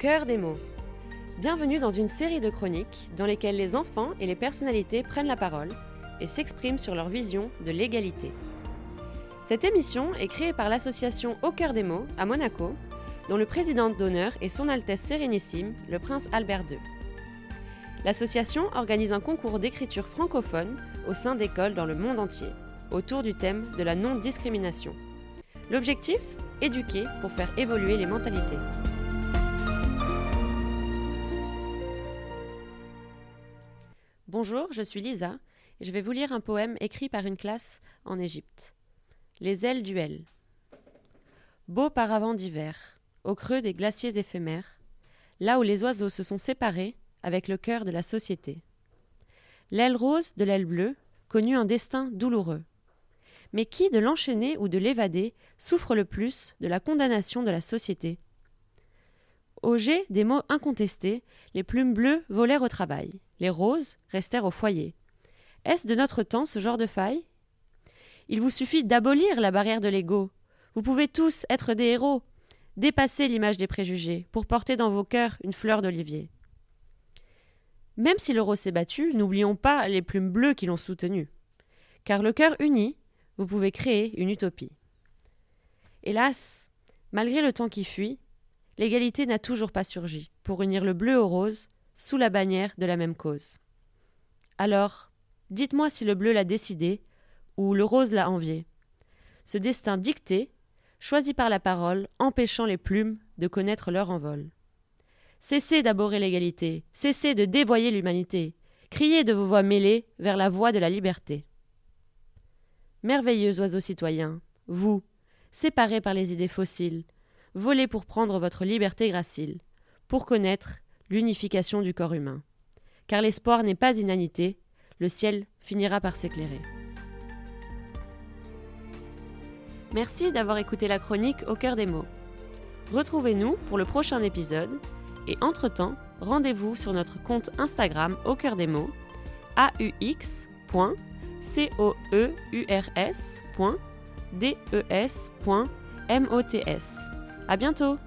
cœur des mots. Bienvenue dans une série de chroniques dans lesquelles les enfants et les personnalités prennent la parole et s'expriment sur leur vision de l'égalité. Cette émission est créée par l'association Au cœur des mots à Monaco, dont le président d'honneur est Son Altesse Sérénissime, le prince Albert II. L'association organise un concours d'écriture francophone au sein d'écoles dans le monde entier, autour du thème de la non-discrimination. L'objectif Éduquer pour faire évoluer les mentalités. Bonjour, je suis Lisa et je vais vous lire un poème écrit par une classe en Égypte. Les ailes du L. Beau paravent d'hiver, au creux des glaciers éphémères, là où les oiseaux se sont séparés avec le cœur de la société. L'aile rose de l'aile bleue connut un destin douloureux. Mais qui de l'enchaîner ou de l'évader souffre le plus de la condamnation de la société Au des mots incontestés, les plumes bleues volèrent au travail, les roses restèrent au foyer. Est-ce de notre temps ce genre de faille? Il vous suffit d'abolir la barrière de l'ego. Vous pouvez tous être des héros, dépasser l'image des préjugés, pour porter dans vos cœurs une fleur d'olivier. Même si l'euro s'est battu, n'oublions pas les plumes bleues qui l'ont soutenu. Car le cœur uni, vous pouvez créer une utopie. Hélas, malgré le temps qui fuit, l'égalité n'a toujours pas surgi pour unir le bleu au rose sous la bannière de la même cause. Alors, dites-moi si le bleu l'a décidé ou le rose l'a envié. Ce destin dicté, choisi par la parole, empêchant les plumes de connaître leur envol. Cessez d'aborer l'égalité, cessez de dévoyer l'humanité, criez de vos voix mêlées vers la voie de la liberté. Merveilleux oiseaux citoyens, vous, séparés par les idées fossiles, volez pour prendre votre liberté gracile, pour connaître l'unification du corps humain. Car l'espoir n'est pas inanité, le ciel finira par s'éclairer. Merci d'avoir écouté la chronique au cœur des mots. Retrouvez-nous pour le prochain épisode et entre-temps, rendez-vous sur notre compte Instagram au cœur des mots, aux.coeurs.des.mots. À bientôt!